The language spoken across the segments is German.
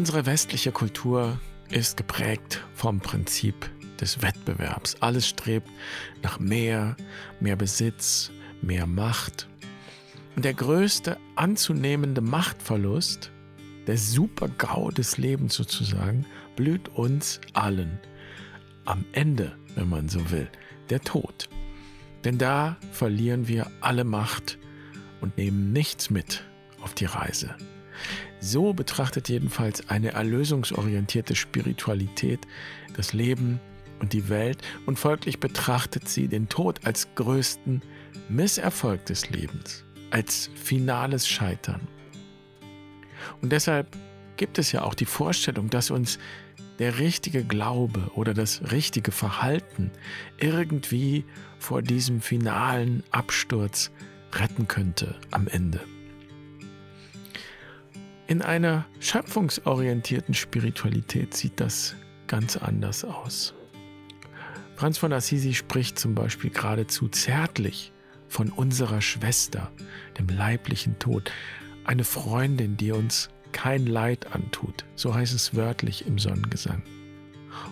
Unsere westliche Kultur ist geprägt vom Prinzip des Wettbewerbs. Alles strebt nach mehr, mehr Besitz, mehr Macht. Und der größte anzunehmende Machtverlust, der Super-GAU des Lebens sozusagen, blüht uns allen. Am Ende, wenn man so will, der Tod. Denn da verlieren wir alle Macht und nehmen nichts mit auf die Reise. So betrachtet jedenfalls eine erlösungsorientierte Spiritualität das Leben und die Welt und folglich betrachtet sie den Tod als größten Misserfolg des Lebens, als finales Scheitern. Und deshalb gibt es ja auch die Vorstellung, dass uns der richtige Glaube oder das richtige Verhalten irgendwie vor diesem finalen Absturz retten könnte am Ende. In einer schöpfungsorientierten Spiritualität sieht das ganz anders aus. Franz von Assisi spricht zum Beispiel geradezu zärtlich von unserer Schwester, dem leiblichen Tod, eine Freundin, die uns kein Leid antut, so heißt es wörtlich im Sonnengesang.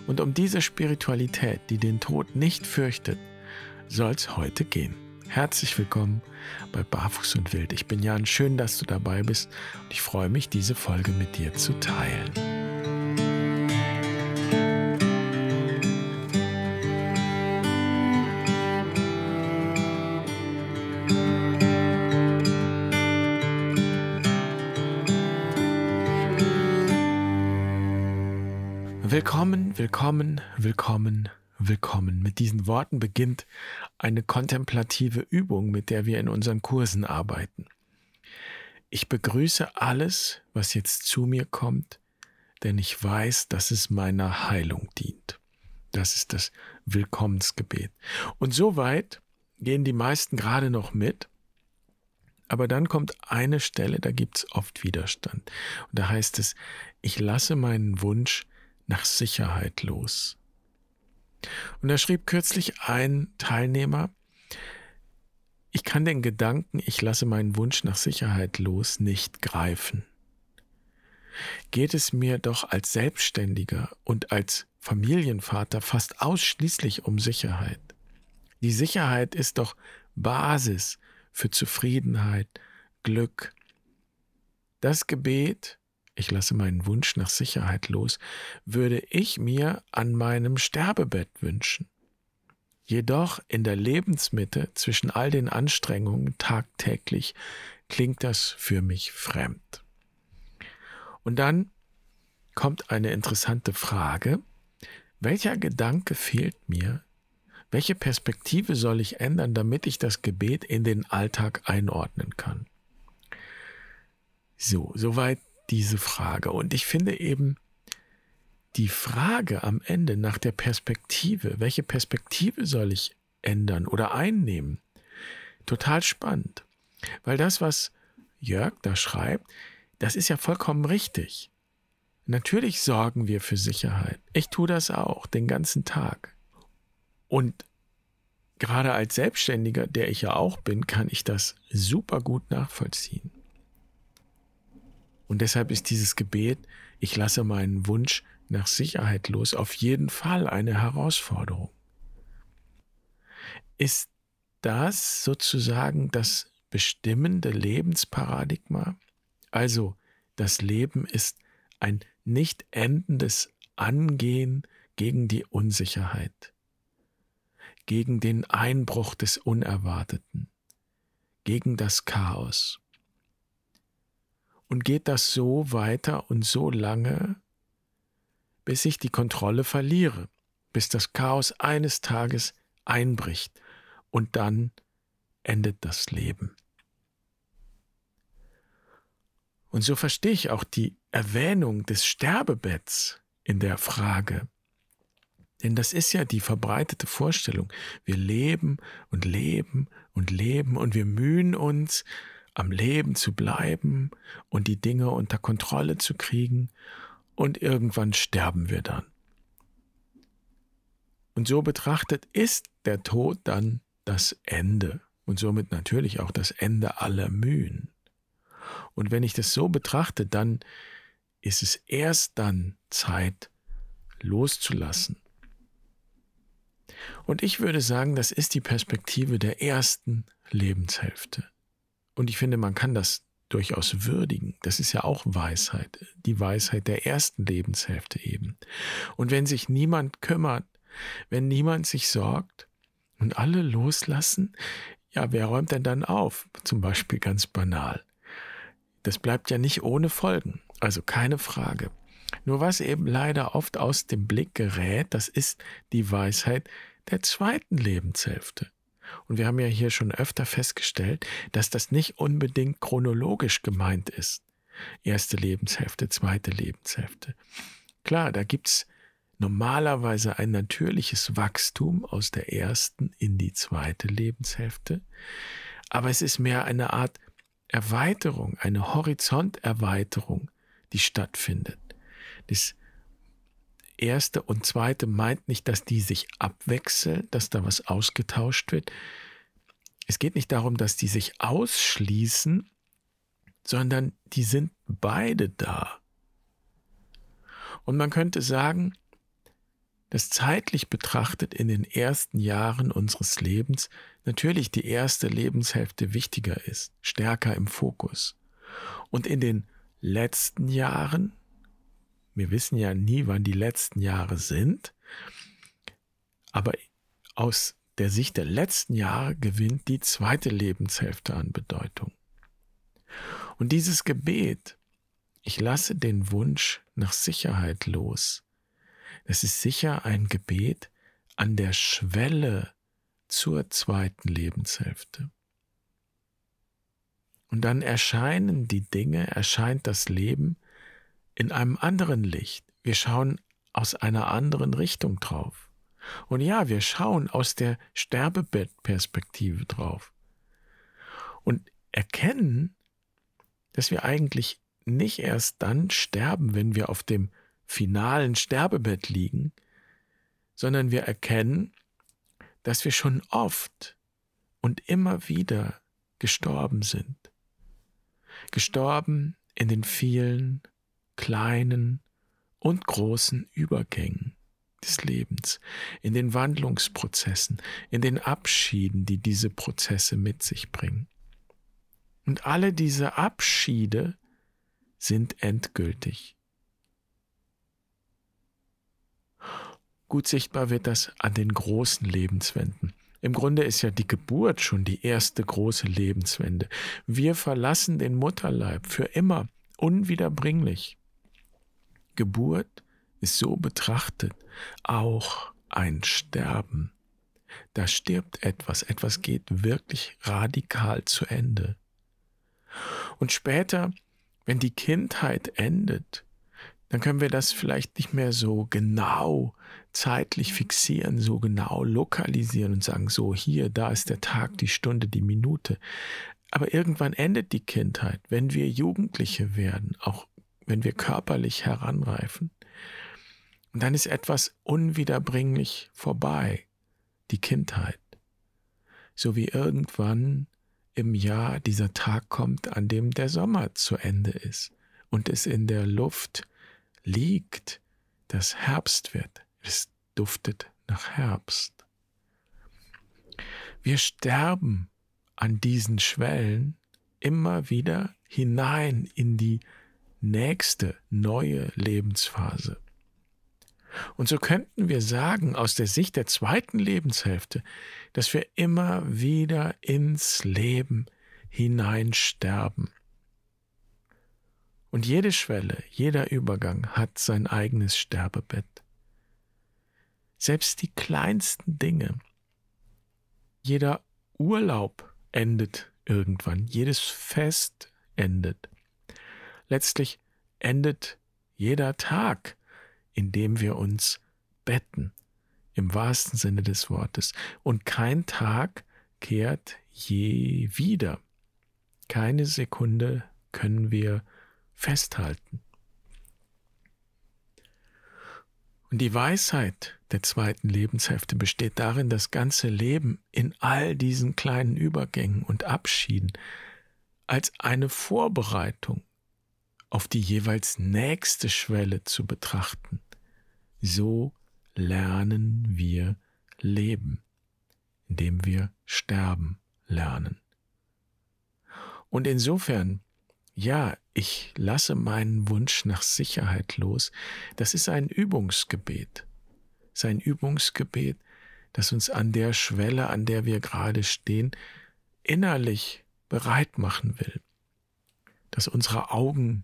Und um diese Spiritualität, die den Tod nicht fürchtet, soll es heute gehen. Herzlich willkommen bei Barfuß und Wild. Ich bin Jan, schön, dass du dabei bist und ich freue mich, diese Folge mit dir zu teilen. Willkommen, willkommen, willkommen willkommen. Mit diesen Worten beginnt eine kontemplative Übung, mit der wir in unseren Kursen arbeiten. Ich begrüße alles, was jetzt zu mir kommt, denn ich weiß, dass es meiner Heilung dient. Das ist das Willkommensgebet. Und soweit gehen die meisten gerade noch mit. Aber dann kommt eine Stelle, da gibt es oft Widerstand. Und da heißt es, ich lasse meinen Wunsch nach Sicherheit los. Und da schrieb kürzlich ein Teilnehmer, ich kann den Gedanken, ich lasse meinen Wunsch nach Sicherheit los, nicht greifen. Geht es mir doch als Selbstständiger und als Familienvater fast ausschließlich um Sicherheit. Die Sicherheit ist doch Basis für Zufriedenheit, Glück. Das Gebet ich lasse meinen Wunsch nach Sicherheit los, würde ich mir an meinem Sterbebett wünschen. Jedoch in der Lebensmitte zwischen all den Anstrengungen tagtäglich klingt das für mich fremd. Und dann kommt eine interessante Frage. Welcher Gedanke fehlt mir? Welche Perspektive soll ich ändern, damit ich das Gebet in den Alltag einordnen kann? So, soweit diese Frage. Und ich finde eben die Frage am Ende nach der Perspektive, welche Perspektive soll ich ändern oder einnehmen, total spannend. Weil das, was Jörg da schreibt, das ist ja vollkommen richtig. Natürlich sorgen wir für Sicherheit. Ich tue das auch den ganzen Tag. Und gerade als Selbstständiger, der ich ja auch bin, kann ich das super gut nachvollziehen. Und deshalb ist dieses Gebet, ich lasse meinen Wunsch nach Sicherheit los, auf jeden Fall eine Herausforderung. Ist das sozusagen das bestimmende Lebensparadigma? Also, das Leben ist ein nicht endendes Angehen gegen die Unsicherheit, gegen den Einbruch des Unerwarteten, gegen das Chaos. Und geht das so weiter und so lange, bis ich die Kontrolle verliere, bis das Chaos eines Tages einbricht und dann endet das Leben. Und so verstehe ich auch die Erwähnung des Sterbebetts in der Frage. Denn das ist ja die verbreitete Vorstellung. Wir leben und leben und leben und wir mühen uns, am Leben zu bleiben und die Dinge unter Kontrolle zu kriegen und irgendwann sterben wir dann. Und so betrachtet ist der Tod dann das Ende und somit natürlich auch das Ende aller Mühen. Und wenn ich das so betrachte, dann ist es erst dann Zeit loszulassen. Und ich würde sagen, das ist die Perspektive der ersten Lebenshälfte. Und ich finde, man kann das durchaus würdigen. Das ist ja auch Weisheit, die Weisheit der ersten Lebenshälfte eben. Und wenn sich niemand kümmert, wenn niemand sich sorgt und alle loslassen, ja, wer räumt denn dann auf? Zum Beispiel ganz banal. Das bleibt ja nicht ohne Folgen, also keine Frage. Nur was eben leider oft aus dem Blick gerät, das ist die Weisheit der zweiten Lebenshälfte. Und wir haben ja hier schon öfter festgestellt, dass das nicht unbedingt chronologisch gemeint ist. Erste Lebenshälfte, zweite Lebenshälfte. Klar, da gibt's normalerweise ein natürliches Wachstum aus der ersten in die zweite Lebenshälfte, aber es ist mehr eine Art Erweiterung, eine Horizonterweiterung, die stattfindet. Das erste und zweite meint nicht, dass die sich abwechseln, dass da was ausgetauscht wird. Es geht nicht darum, dass die sich ausschließen, sondern die sind beide da. Und man könnte sagen, dass zeitlich betrachtet in den ersten Jahren unseres Lebens natürlich die erste Lebenshälfte wichtiger ist, stärker im Fokus. Und in den letzten Jahren wir wissen ja nie, wann die letzten Jahre sind, aber aus der Sicht der letzten Jahre gewinnt die zweite Lebenshälfte an Bedeutung. Und dieses Gebet, ich lasse den Wunsch nach Sicherheit los, das ist sicher ein Gebet an der Schwelle zur zweiten Lebenshälfte. Und dann erscheinen die Dinge, erscheint das Leben in einem anderen Licht. Wir schauen aus einer anderen Richtung drauf. Und ja, wir schauen aus der Sterbebettperspektive drauf. Und erkennen, dass wir eigentlich nicht erst dann sterben, wenn wir auf dem finalen Sterbebett liegen, sondern wir erkennen, dass wir schon oft und immer wieder gestorben sind. Gestorben in den vielen kleinen und großen Übergängen des Lebens, in den Wandlungsprozessen, in den Abschieden, die diese Prozesse mit sich bringen. Und alle diese Abschiede sind endgültig. Gut sichtbar wird das an den großen Lebenswenden. Im Grunde ist ja die Geburt schon die erste große Lebenswende. Wir verlassen den Mutterleib für immer, unwiederbringlich. Geburt ist so betrachtet auch ein Sterben. Da stirbt etwas, etwas geht wirklich radikal zu Ende. Und später, wenn die Kindheit endet, dann können wir das vielleicht nicht mehr so genau zeitlich fixieren, so genau lokalisieren und sagen, so hier, da ist der Tag, die Stunde, die Minute. Aber irgendwann endet die Kindheit, wenn wir Jugendliche werden, auch wenn wir körperlich heranreifen. Und dann ist etwas unwiederbringlich vorbei, die Kindheit. So wie irgendwann im Jahr dieser Tag kommt, an dem der Sommer zu Ende ist und es in der Luft liegt, dass Herbst wird. Es duftet nach Herbst. Wir sterben an diesen Schwellen immer wieder hinein in die nächste neue Lebensphase. Und so könnten wir sagen, aus der Sicht der zweiten Lebenshälfte, dass wir immer wieder ins Leben hineinsterben. Und jede Schwelle, jeder Übergang hat sein eigenes Sterbebett. Selbst die kleinsten Dinge, jeder Urlaub endet irgendwann, jedes Fest endet. Letztlich endet jeder Tag, in dem wir uns betten, im wahrsten Sinne des Wortes. Und kein Tag kehrt je wieder. Keine Sekunde können wir festhalten. Und die Weisheit der zweiten Lebenshälfte besteht darin, das ganze Leben in all diesen kleinen Übergängen und Abschieden als eine Vorbereitung auf die jeweils nächste Schwelle zu betrachten. So lernen wir leben, indem wir sterben lernen. Und insofern, ja, ich lasse meinen Wunsch nach Sicherheit los. Das ist ein Übungsgebet. Sein Übungsgebet, das uns an der Schwelle, an der wir gerade stehen, innerlich bereit machen will. Das unsere Augen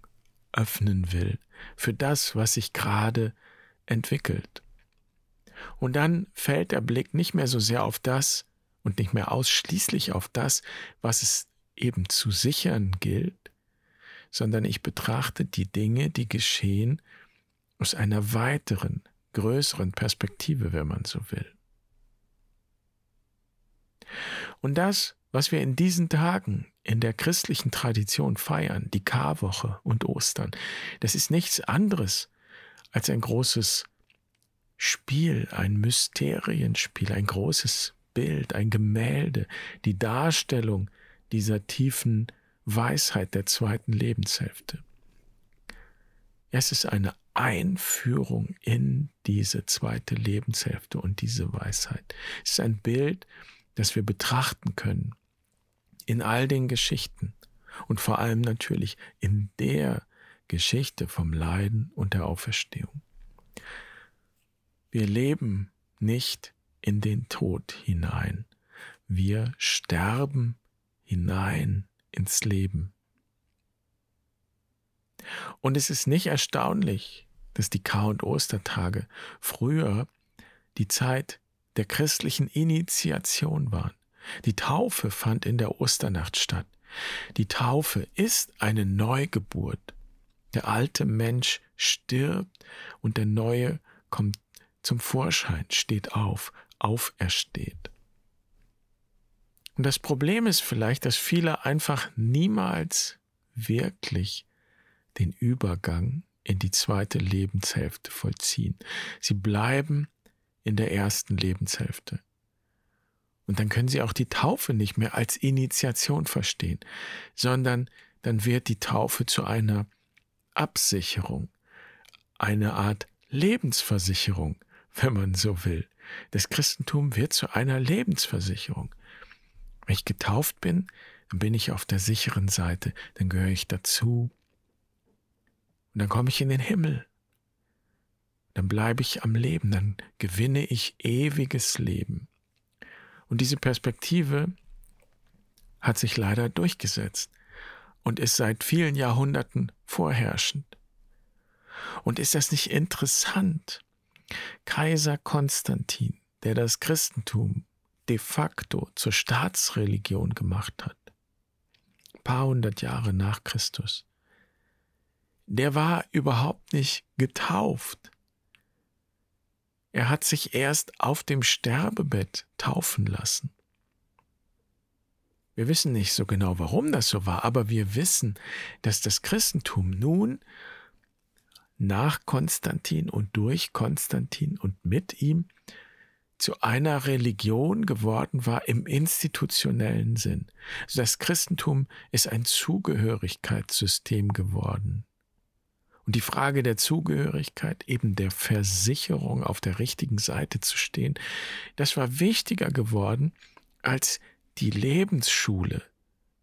öffnen will für das, was sich gerade entwickelt. Und dann fällt der Blick nicht mehr so sehr auf das und nicht mehr ausschließlich auf das, was es eben zu sichern gilt, sondern ich betrachte die Dinge, die geschehen, aus einer weiteren, größeren Perspektive, wenn man so will. Und das, was wir in diesen Tagen in der christlichen Tradition feiern, die Karwoche und Ostern, das ist nichts anderes als ein großes Spiel, ein Mysterienspiel, ein großes Bild, ein Gemälde, die Darstellung dieser tiefen Weisheit der zweiten Lebenshälfte. Es ist eine Einführung in diese zweite Lebenshälfte und diese Weisheit. Es ist ein Bild, das wir betrachten können in all den Geschichten und vor allem natürlich in der Geschichte vom Leiden und der Auferstehung. Wir leben nicht in den Tod hinein. Wir sterben hinein ins Leben. Und es ist nicht erstaunlich, dass die Kar- und Ostertage früher die Zeit der christlichen Initiation waren. Die Taufe fand in der Osternacht statt. Die Taufe ist eine Neugeburt. Der alte Mensch stirbt und der neue kommt zum Vorschein, steht auf, aufersteht. Und das Problem ist vielleicht, dass viele einfach niemals wirklich den Übergang in die zweite Lebenshälfte vollziehen. Sie bleiben in der ersten Lebenshälfte. Und dann können sie auch die Taufe nicht mehr als Initiation verstehen, sondern dann wird die Taufe zu einer Absicherung, eine Art Lebensversicherung, wenn man so will. Das Christentum wird zu einer Lebensversicherung. Wenn ich getauft bin, dann bin ich auf der sicheren Seite, dann gehöre ich dazu. Und dann komme ich in den Himmel. Dann bleibe ich am Leben, dann gewinne ich ewiges Leben. Und diese Perspektive hat sich leider durchgesetzt und ist seit vielen Jahrhunderten vorherrschend. Und ist das nicht interessant? Kaiser Konstantin, der das Christentum de facto zur Staatsreligion gemacht hat, paar hundert Jahre nach Christus, der war überhaupt nicht getauft. Er hat sich erst auf dem Sterbebett taufen lassen. Wir wissen nicht so genau, warum das so war, aber wir wissen, dass das Christentum nun nach Konstantin und durch Konstantin und mit ihm zu einer Religion geworden war im institutionellen Sinn. Also das Christentum ist ein Zugehörigkeitssystem geworden. Und die Frage der Zugehörigkeit, eben der Versicherung auf der richtigen Seite zu stehen, das war wichtiger geworden als die Lebensschule,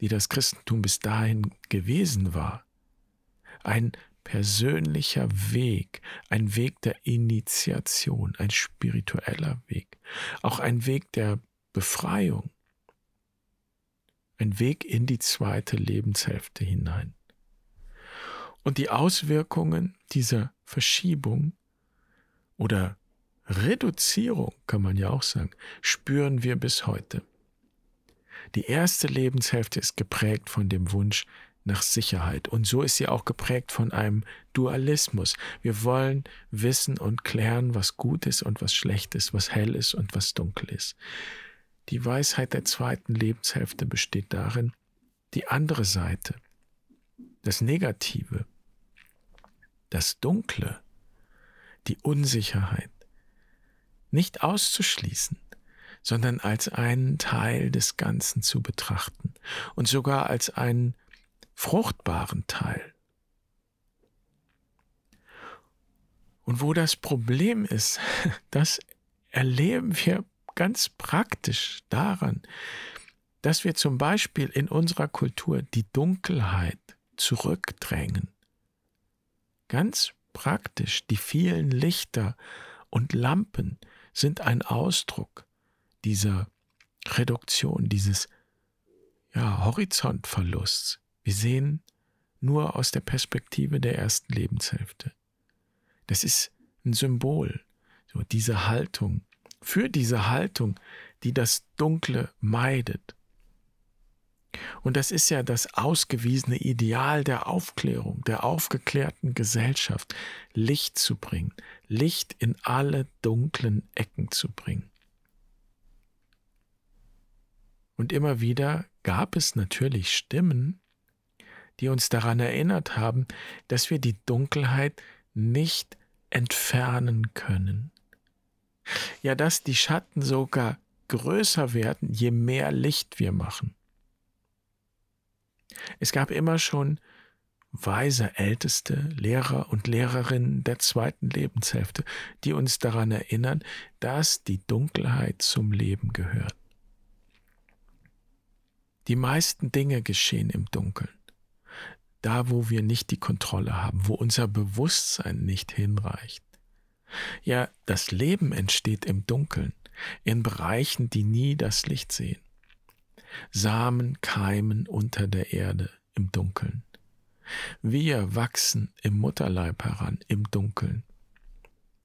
die das Christentum bis dahin gewesen war. Ein persönlicher Weg, ein Weg der Initiation, ein spiritueller Weg, auch ein Weg der Befreiung, ein Weg in die zweite Lebenshälfte hinein. Und die Auswirkungen dieser Verschiebung oder Reduzierung, kann man ja auch sagen, spüren wir bis heute. Die erste Lebenshälfte ist geprägt von dem Wunsch nach Sicherheit. Und so ist sie auch geprägt von einem Dualismus. Wir wollen wissen und klären, was gut ist und was schlecht ist, was hell ist und was dunkel ist. Die Weisheit der zweiten Lebenshälfte besteht darin, die andere Seite, das Negative, das Dunkle, die Unsicherheit, nicht auszuschließen, sondern als einen Teil des Ganzen zu betrachten und sogar als einen fruchtbaren Teil. Und wo das Problem ist, das erleben wir ganz praktisch daran, dass wir zum Beispiel in unserer Kultur die Dunkelheit zurückdrängen. Ganz praktisch, die vielen Lichter und Lampen sind ein Ausdruck dieser Reduktion, dieses ja, Horizontverlusts. Wir sehen nur aus der Perspektive der ersten Lebenshälfte. Das ist ein Symbol, so diese Haltung, für diese Haltung, die das Dunkle meidet. Und das ist ja das ausgewiesene Ideal der Aufklärung, der aufgeklärten Gesellschaft, Licht zu bringen, Licht in alle dunklen Ecken zu bringen. Und immer wieder gab es natürlich Stimmen, die uns daran erinnert haben, dass wir die Dunkelheit nicht entfernen können. Ja, dass die Schatten sogar größer werden, je mehr Licht wir machen. Es gab immer schon weise Älteste, Lehrer und Lehrerinnen der zweiten Lebenshälfte, die uns daran erinnern, dass die Dunkelheit zum Leben gehört. Die meisten Dinge geschehen im Dunkeln. Da, wo wir nicht die Kontrolle haben, wo unser Bewusstsein nicht hinreicht. Ja, das Leben entsteht im Dunkeln, in Bereichen, die nie das Licht sehen. Samen keimen unter der Erde im Dunkeln. Wir wachsen im Mutterleib heran im Dunkeln.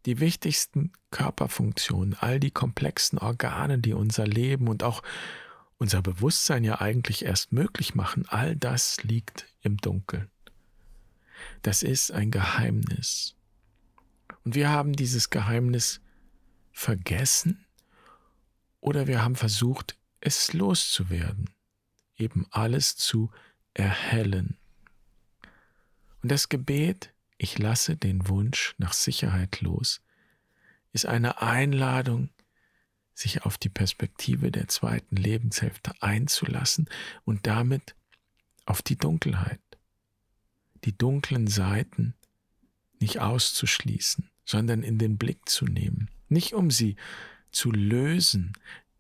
Die wichtigsten Körperfunktionen, all die komplexen Organe, die unser Leben und auch unser Bewusstsein ja eigentlich erst möglich machen, all das liegt im Dunkeln. Das ist ein Geheimnis. Und wir haben dieses Geheimnis vergessen oder wir haben versucht, es loszuwerden, eben alles zu erhellen. Und das Gebet, ich lasse den Wunsch nach Sicherheit los, ist eine Einladung, sich auf die Perspektive der zweiten Lebenshälfte einzulassen und damit auf die Dunkelheit, die dunklen Seiten nicht auszuschließen, sondern in den Blick zu nehmen, nicht um sie zu lösen,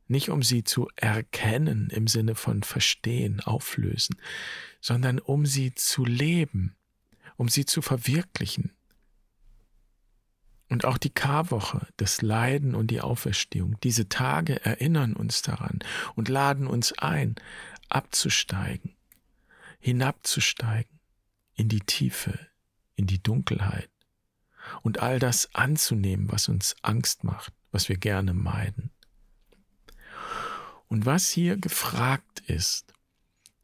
nicht um sie zu erkennen im Sinne von verstehen, auflösen, sondern um sie zu leben, um sie zu verwirklichen, und auch die Karwoche, das Leiden und die Auferstehung, diese Tage erinnern uns daran und laden uns ein, abzusteigen, hinabzusteigen in die Tiefe, in die Dunkelheit und all das anzunehmen, was uns Angst macht, was wir gerne meiden. Und was hier gefragt ist,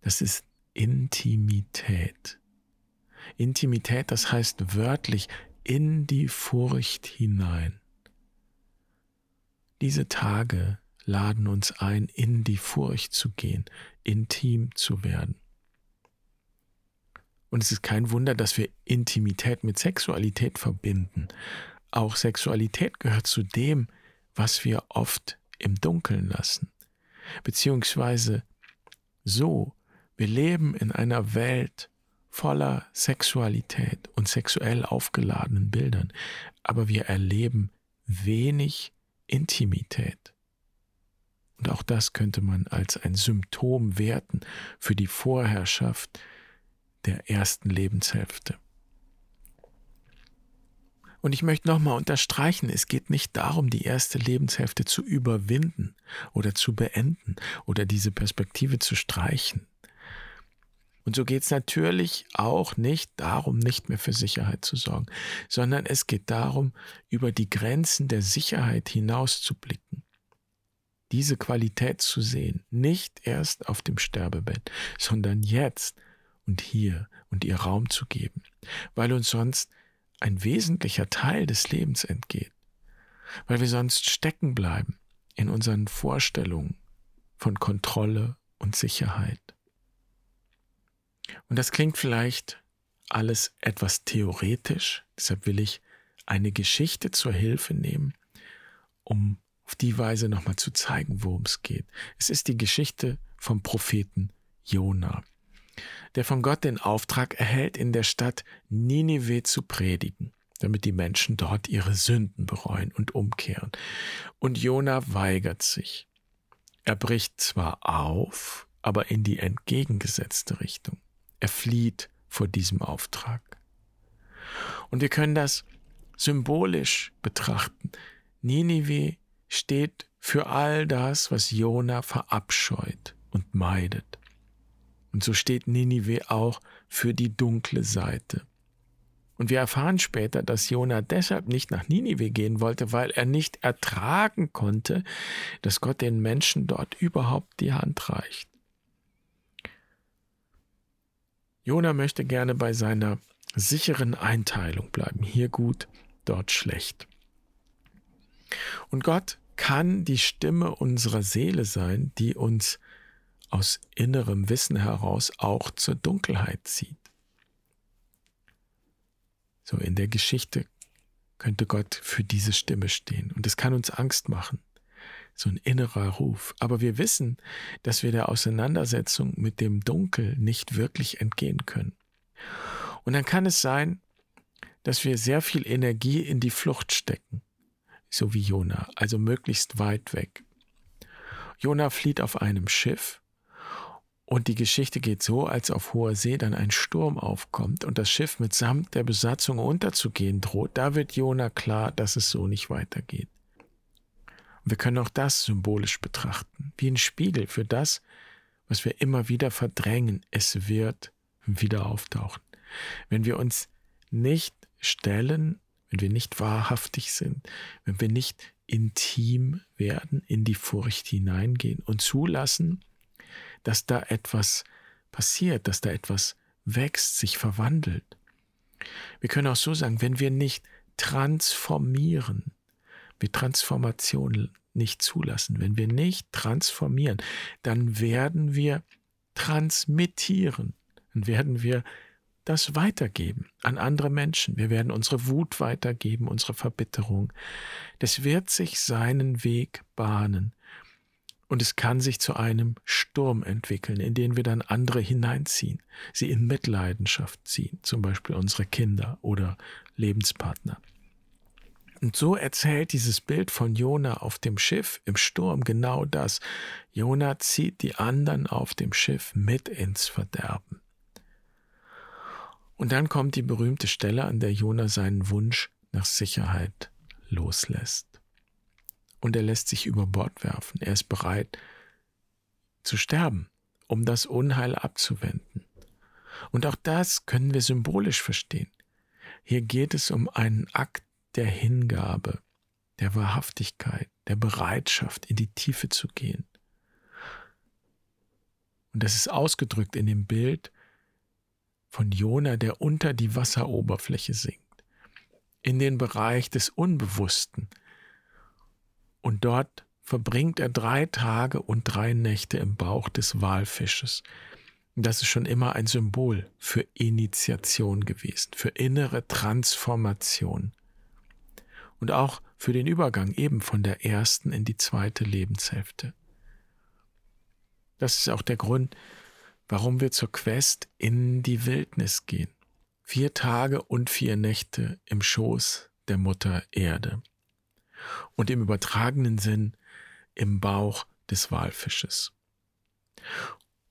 das ist Intimität. Intimität, das heißt wörtlich in die Furcht hinein. Diese Tage laden uns ein, in die Furcht zu gehen, intim zu werden. Und es ist kein Wunder, dass wir Intimität mit Sexualität verbinden. Auch Sexualität gehört zu dem, was wir oft im Dunkeln lassen. Beziehungsweise so, wir leben in einer Welt, voller Sexualität und sexuell aufgeladenen Bildern, aber wir erleben wenig Intimität. Und auch das könnte man als ein Symptom werten für die Vorherrschaft der ersten Lebenshälfte. Und ich möchte nochmal unterstreichen, es geht nicht darum, die erste Lebenshälfte zu überwinden oder zu beenden oder diese Perspektive zu streichen. Und so geht es natürlich auch nicht darum, nicht mehr für Sicherheit zu sorgen, sondern es geht darum, über die Grenzen der Sicherheit hinauszublicken. Diese Qualität zu sehen, nicht erst auf dem Sterbebett, sondern jetzt und hier und ihr Raum zu geben, weil uns sonst ein wesentlicher Teil des Lebens entgeht, weil wir sonst stecken bleiben in unseren Vorstellungen von Kontrolle und Sicherheit. Und das klingt vielleicht alles etwas theoretisch, deshalb will ich eine Geschichte zur Hilfe nehmen, um auf die Weise nochmal zu zeigen, worum es geht. Es ist die Geschichte vom Propheten Jona, der von Gott den Auftrag erhält, in der Stadt Ninive zu predigen. damit die Menschen dort ihre Sünden bereuen und umkehren. Und Jona weigert sich. Er bricht zwar auf, aber in die entgegengesetzte Richtung. Er flieht vor diesem Auftrag. Und wir können das symbolisch betrachten. Ninive steht für all das, was Jona verabscheut und meidet. Und so steht Ninive auch für die dunkle Seite. Und wir erfahren später, dass Jona deshalb nicht nach Ninive gehen wollte, weil er nicht ertragen konnte, dass Gott den Menschen dort überhaupt die Hand reicht. Jona möchte gerne bei seiner sicheren Einteilung bleiben. Hier gut, dort schlecht. Und Gott kann die Stimme unserer Seele sein, die uns aus innerem Wissen heraus auch zur Dunkelheit zieht. So in der Geschichte könnte Gott für diese Stimme stehen. Und es kann uns Angst machen. So ein innerer Ruf. Aber wir wissen, dass wir der Auseinandersetzung mit dem Dunkel nicht wirklich entgehen können. Und dann kann es sein, dass wir sehr viel Energie in die Flucht stecken. So wie Jona, also möglichst weit weg. Jona flieht auf einem Schiff und die Geschichte geht so, als auf hoher See dann ein Sturm aufkommt und das Schiff mitsamt der Besatzung unterzugehen droht. Da wird Jona klar, dass es so nicht weitergeht. Und wir können auch das symbolisch betrachten, wie ein Spiegel für das, was wir immer wieder verdrängen. Es wird wieder auftauchen. Wenn wir uns nicht stellen, wenn wir nicht wahrhaftig sind, wenn wir nicht intim werden, in die Furcht hineingehen und zulassen, dass da etwas passiert, dass da etwas wächst, sich verwandelt. Wir können auch so sagen, wenn wir nicht transformieren, wir Transformation nicht zulassen, wenn wir nicht transformieren, dann werden wir transmittieren, dann werden wir das weitergeben an andere Menschen. Wir werden unsere Wut weitergeben, unsere Verbitterung. Das wird sich seinen Weg bahnen. Und es kann sich zu einem Sturm entwickeln, in den wir dann andere hineinziehen, sie in Mitleidenschaft ziehen, zum Beispiel unsere Kinder oder Lebenspartner. Und so erzählt dieses Bild von Jona auf dem Schiff im Sturm genau das. Jona zieht die anderen auf dem Schiff mit ins Verderben. Und dann kommt die berühmte Stelle, an der Jona seinen Wunsch nach Sicherheit loslässt und er lässt sich über Bord werfen. Er ist bereit zu sterben, um das Unheil abzuwenden. Und auch das können wir symbolisch verstehen. Hier geht es um einen Akt der Hingabe, der Wahrhaftigkeit, der Bereitschaft, in die Tiefe zu gehen. Und das ist ausgedrückt in dem Bild von Jona, der unter die Wasseroberfläche sinkt, in den Bereich des Unbewussten, und dort verbringt er drei Tage und drei Nächte im Bauch des Walfisches. Das ist schon immer ein Symbol für Initiation gewesen, für innere Transformation. Und auch für den Übergang eben von der ersten in die zweite Lebenshälfte. Das ist auch der Grund, warum wir zur Quest in die Wildnis gehen. Vier Tage und vier Nächte im Schoß der Mutter Erde und im übertragenen Sinn im Bauch des Walfisches.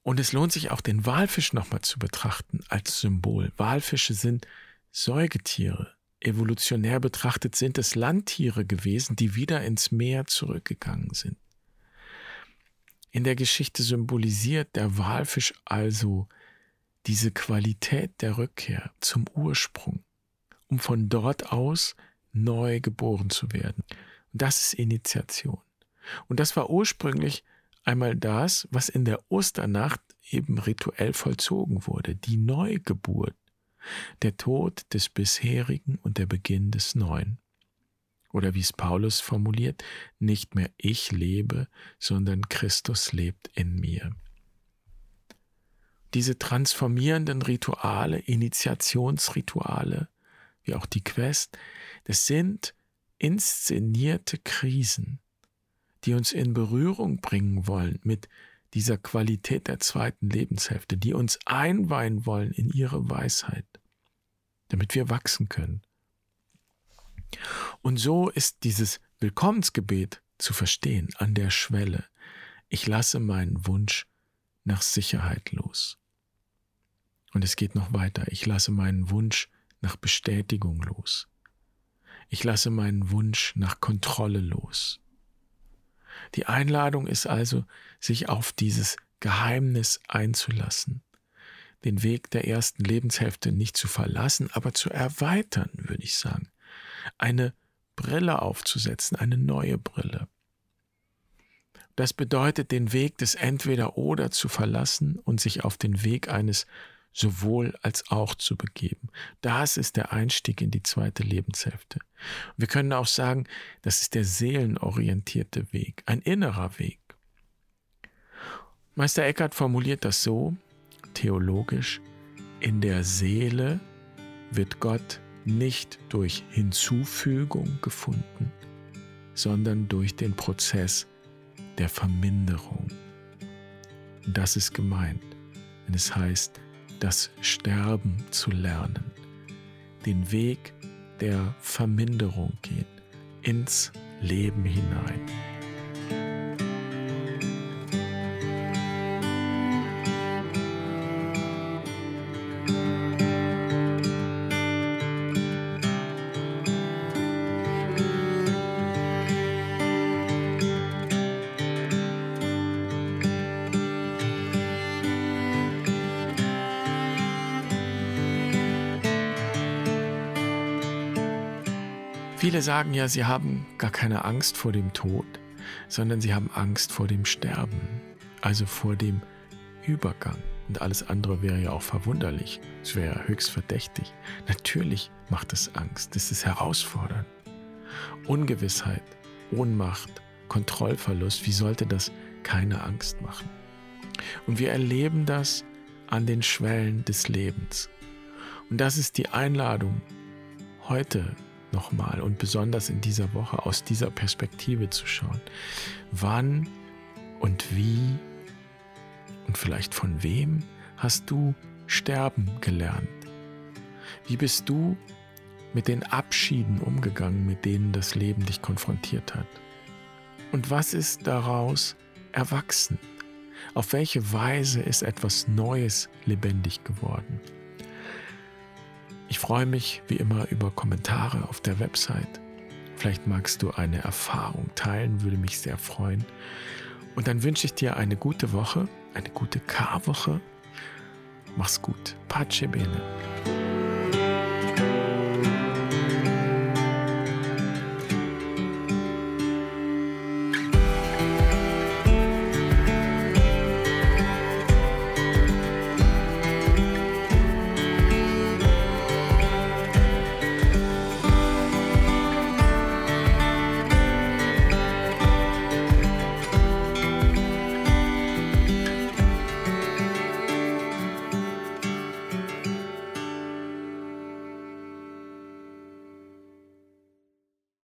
Und es lohnt sich auch den Walfisch nochmal zu betrachten als Symbol. Walfische sind Säugetiere. Evolutionär betrachtet sind es Landtiere gewesen, die wieder ins Meer zurückgegangen sind. In der Geschichte symbolisiert der Walfisch also diese Qualität der Rückkehr zum Ursprung, um von dort aus neu geboren zu werden. Und das ist Initiation. Und das war ursprünglich einmal das, was in der Osternacht eben rituell vollzogen wurde, die Neugeburt, der Tod des bisherigen und der Beginn des Neuen. Oder wie es Paulus formuliert, nicht mehr ich lebe, sondern Christus lebt in mir. Diese transformierenden Rituale, Initiationsrituale, wie auch die Quest, das sind inszenierte Krisen, die uns in Berührung bringen wollen mit dieser Qualität der zweiten Lebenshälfte, die uns einweihen wollen in ihre Weisheit, damit wir wachsen können. Und so ist dieses Willkommensgebet zu verstehen an der Schwelle. Ich lasse meinen Wunsch nach Sicherheit los. Und es geht noch weiter. Ich lasse meinen Wunsch nach Bestätigung los. Ich lasse meinen Wunsch nach Kontrolle los. Die Einladung ist also, sich auf dieses Geheimnis einzulassen, den Weg der ersten Lebenshälfte nicht zu verlassen, aber zu erweitern, würde ich sagen. Eine Brille aufzusetzen, eine neue Brille. Das bedeutet, den Weg des Entweder-Oder zu verlassen und sich auf den Weg eines sowohl als auch zu begeben. Das ist der Einstieg in die zweite Lebenshälfte. Wir können auch sagen, das ist der seelenorientierte Weg, ein innerer Weg. Meister Eckhart formuliert das so, theologisch, in der Seele wird Gott nicht durch Hinzufügung gefunden, sondern durch den Prozess der Verminderung. Und das ist gemeint, wenn es heißt, das Sterben zu lernen, den Weg der Verminderung gehen, ins Leben hinein. Viele sagen ja, sie haben gar keine Angst vor dem Tod, sondern sie haben Angst vor dem Sterben, also vor dem Übergang. Und alles andere wäre ja auch verwunderlich. Es wäre höchst verdächtig. Natürlich macht es Angst. Es ist herausfordernd. Ungewissheit, Ohnmacht, Kontrollverlust, wie sollte das keine Angst machen? Und wir erleben das an den Schwellen des Lebens. Und das ist die Einladung, heute nochmal und besonders in dieser Woche aus dieser Perspektive zu schauen. Wann und wie und vielleicht von wem hast du sterben gelernt? Wie bist du mit den Abschieden umgegangen, mit denen das Leben dich konfrontiert hat? Und was ist daraus erwachsen? Auf welche Weise ist etwas Neues lebendig geworden? Ich freue mich wie immer über Kommentare auf der Website. Vielleicht magst du eine Erfahrung teilen, würde mich sehr freuen. Und dann wünsche ich dir eine gute Woche, eine gute Karwoche. Mach's gut. Pace bene.